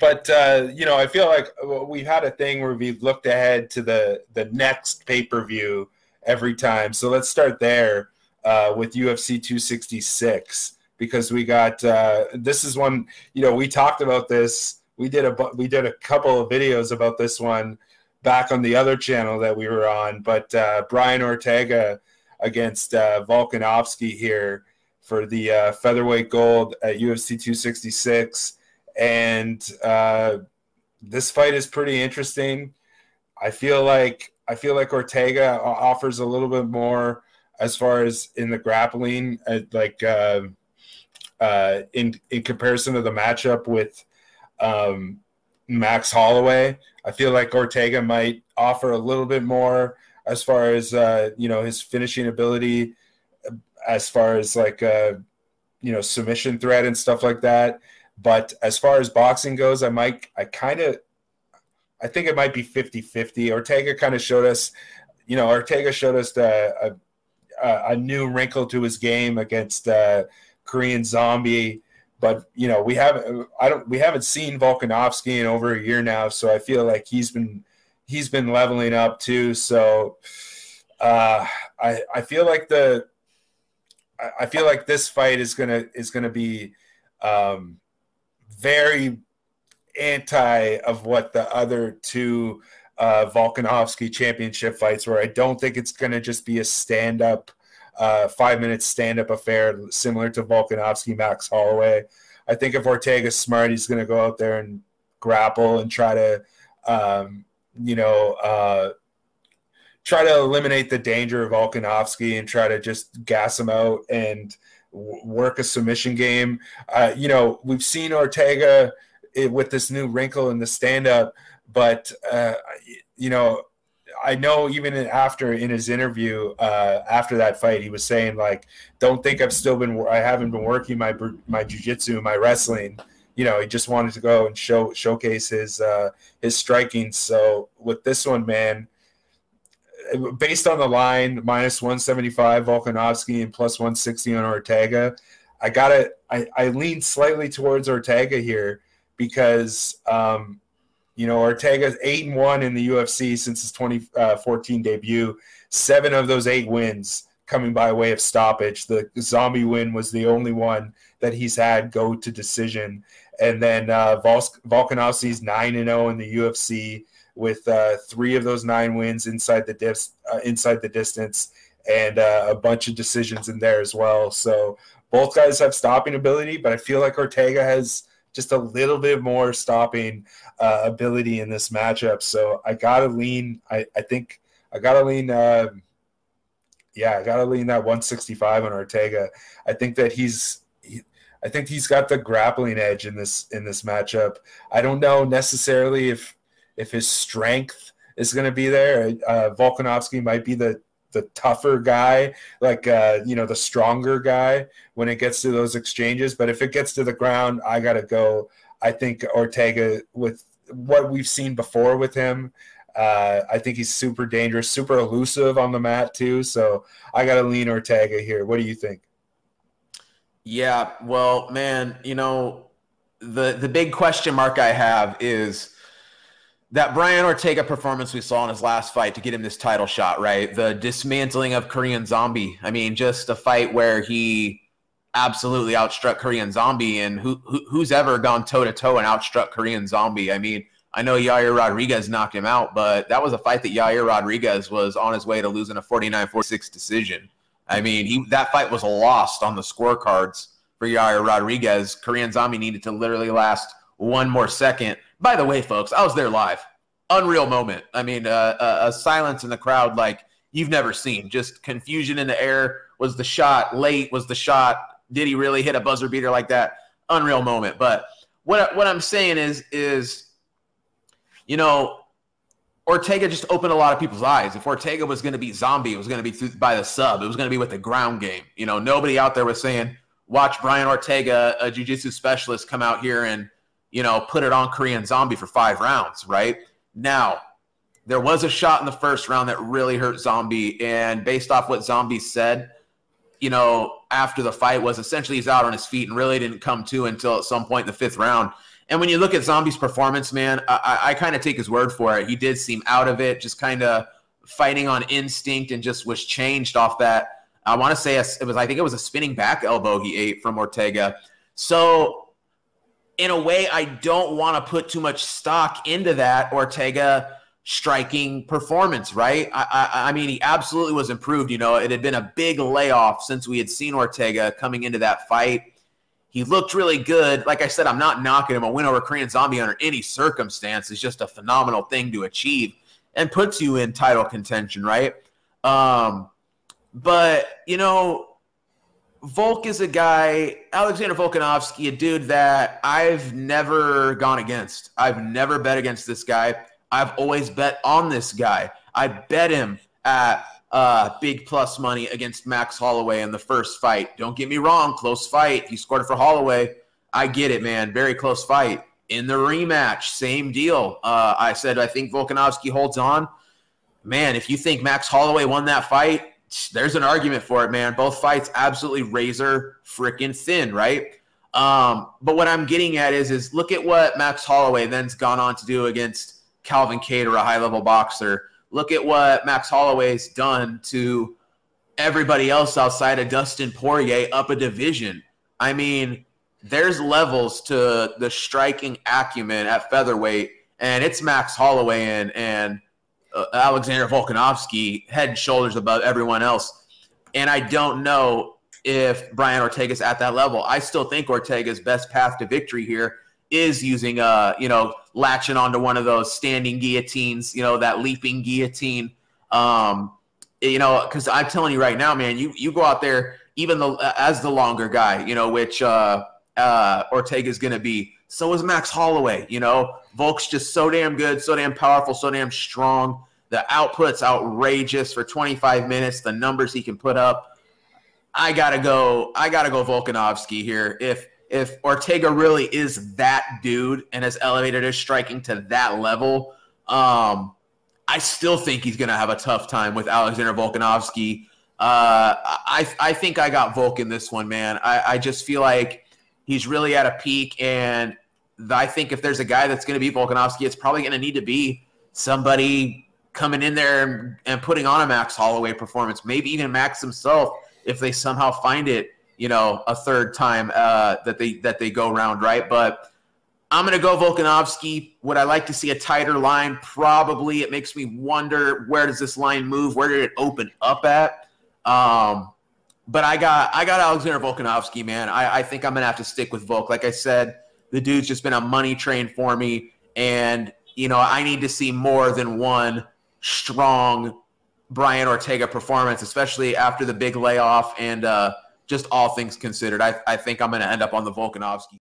but uh, you know, I feel like we've had a thing where we've looked ahead to the the next pay per view every time. So let's start there uh, with UFC 266 because we got uh, this is one. You know, we talked about this. We did a we did a couple of videos about this one back on the other channel that we were on. But uh, Brian Ortega against uh, Volkanovski here for the uh, featherweight gold at UFC 266 and uh, this fight is pretty interesting. I feel like I feel like Ortega offers a little bit more as far as in the grappling, uh, like uh, uh, in in comparison to the matchup with um, Max Holloway. I feel like Ortega might offer a little bit more as far as uh, you know his finishing ability, as far as like uh, you know submission threat and stuff like that. But as far as boxing goes, I might, I kind of, I think it might be 50 50. Ortega kind of showed us, you know, Ortega showed us the, a, a new wrinkle to his game against uh, Korean Zombie. But you know, we haven't, I don't, we haven't seen Volkanovski in over a year now, so I feel like he's been, he's been leveling up too. So uh, I, I feel like the, I feel like this fight is gonna is gonna be um, very anti of what the other two uh, Volkanovski championship fights were. I don't think it's going to just be a stand up, uh, five minute stand up affair similar to Volkanovski, Max Holloway. I think if Ortega's smart, he's going to go out there and grapple and try to, um, you know, uh, try to eliminate the danger of Volkanovski and try to just gas him out and work a submission game. Uh, you know, we've seen Ortega eh, with this new wrinkle in the stand up, but, uh, you know, I know even after in his interview uh, after that fight, he was saying like, "Don't think I've still been I haven't been working my my jujitsu, my wrestling." You know, he just wanted to go and show showcase his uh, his striking. So with this one, man, based on the line minus 175 Volkanovski and plus 160 on Ortega, I got to I, I lean slightly towards Ortega here because um, you know Ortega's eight and one in the UFC since his 2014 uh, debut. Seven of those eight wins coming by way of stoppage. The zombie win was the only one that he's had go to decision. And then uh, Volkanovski's nine and zero oh in the UFC with uh, three of those nine wins inside the dis- uh, inside the distance and uh, a bunch of decisions in there as well. So both guys have stopping ability, but I feel like Ortega has just a little bit more stopping uh, ability in this matchup. So I gotta lean. I, I think I gotta lean. Uh, yeah, I gotta lean that 165 on Ortega. I think that he's. He, I think he's got the grappling edge in this in this matchup. I don't know necessarily if if his strength is going to be there. Uh, Volkanovski might be the the tougher guy, like uh, you know the stronger guy when it gets to those exchanges. But if it gets to the ground, I got to go. I think Ortega with what we've seen before with him. Uh, I think he's super dangerous, super elusive on the mat too. So I got to lean Ortega here. What do you think? Yeah, well, man, you know, the the big question mark I have is that Brian Ortega performance we saw in his last fight to get him this title shot, right? The dismantling of Korean Zombie. I mean, just a fight where he absolutely outstruck Korean Zombie, and who, who who's ever gone toe to toe and outstruck Korean Zombie? I mean, I know Yair Rodriguez knocked him out, but that was a fight that Yair Rodriguez was on his way to losing a 49-46 decision. I mean, he that fight was lost on the scorecards for Yair Rodriguez. Korean Zombie needed to literally last one more second by the way, folks, I was there live. Unreal moment. I mean, uh, a, a silence in the crowd like you've never seen. Just confusion in the air. Was the shot late? Was the shot? Did he really hit a buzzer beater like that? Unreal moment. But what what I'm saying is is you know Ortega just opened a lot of people's eyes. If Ortega was going to be zombie, it was going to be through, by the sub. It was going to be with the ground game. You know, nobody out there was saying, "Watch Brian Ortega, a jiu-jitsu specialist, come out here and you know, put it on Korean Zombie for five rounds, right? Now, there was a shot in the first round that really hurt Zombie. And based off what Zombie said, you know, after the fight was essentially he's out on his feet and really didn't come to until at some point in the fifth round. And when you look at Zombie's performance, man, I, I kind of take his word for it. He did seem out of it, just kind of fighting on instinct and just was changed off that. I want to say it was, I think it was a spinning back elbow he ate from Ortega. So, in a way, I don't want to put too much stock into that Ortega striking performance, right? I, I, I, mean, he absolutely was improved. You know, it had been a big layoff since we had seen Ortega coming into that fight. He looked really good. Like I said, I'm not knocking him. A win over Korean Zombie under any circumstance is just a phenomenal thing to achieve and puts you in title contention, right? Um, but you know, Volk is a guy, Alexander Volkanovski, a dude that I've never gone against. I've never bet against this guy. I've always bet on this guy. I bet him at uh, big plus money against Max Holloway in the first fight. Don't get me wrong, close fight. He scored for Holloway. I get it, man. Very close fight. In the rematch, same deal. Uh, I said I think Volkanovski holds on. Man, if you think Max Holloway won that fight, there's an argument for it, man. Both fights absolutely razor freaking thin, right? Um, but what I'm getting at is, is look at what Max Holloway then's gone on to do against Calvin Kattar, a high level boxer Look at what Max Holloway's done to everybody else outside of Dustin Poirier up a division. I mean, there's levels to the striking acumen at featherweight, and it's Max Holloway and and uh, Alexander Volkanovski head and shoulders above everyone else. And I don't know if Brian Ortega's at that level. I still think Ortega's best path to victory here is using uh you know latching onto one of those standing guillotines you know that leaping guillotine um you know because i'm telling you right now man you you go out there even the as the longer guy you know which uh uh ortega's gonna be so is max holloway you know volk's just so damn good so damn powerful so damn strong the output's outrageous for 25 minutes the numbers he can put up i gotta go i gotta go volkanovski here if if Ortega really is that dude and has elevated his striking to that level, um, I still think he's to have a tough time with Alexander Volkanovski. Uh, I I think I got Volk in this one, man. I, I just feel like he's really at a peak, and I think if there's a guy that's going to be Volkanovski, it's probably going to need to be somebody coming in there and, and putting on a Max Holloway performance, maybe even Max himself if they somehow find it you know, a third time uh, that they that they go around, right? But I'm going to go Volkanovski. Would I like to see a tighter line? Probably. It makes me wonder where does this line move? Where did it open up at? Um, but I got I got Alexander Volkanovski, man. I, I think I'm gonna have to stick with Volk. Like I said, the dude's just been a money train for me, and you know I need to see more than one strong Brian Ortega performance, especially after the big layoff and uh, just all things considered, I, I think I'm going to end up on the Volkanovski.